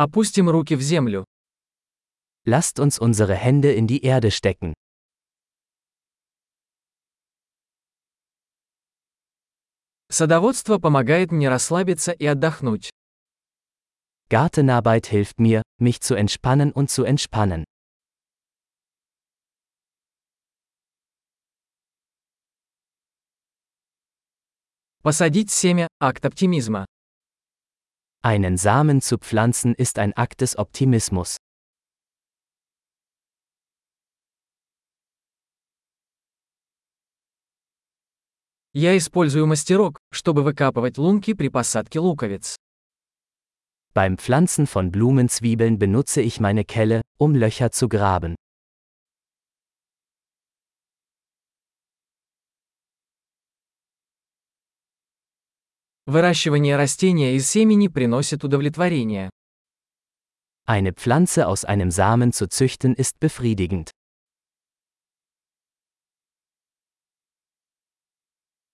Опустим руки в землю. Lasst uns unsere Hände in die Erde stecken. Садоводство помогает мне расслабиться и отдохнуть. Gartenarbeit hilft mir, mich zu entspannen und zu entspannen. Посадить семя – акт оптимизма. Einen Samen zu pflanzen ist ein Akt des Optimismus. Я использую мастерок, чтобы выкапывать лунки при посадке луковиц. Beim Pflanzen von Blumenzwiebeln benutze ich meine Kelle, um Löcher zu graben. Выращивание растения из семени приносит удовлетворение. Eine Pflanze aus einem Samen zu züchten ist befriedigend.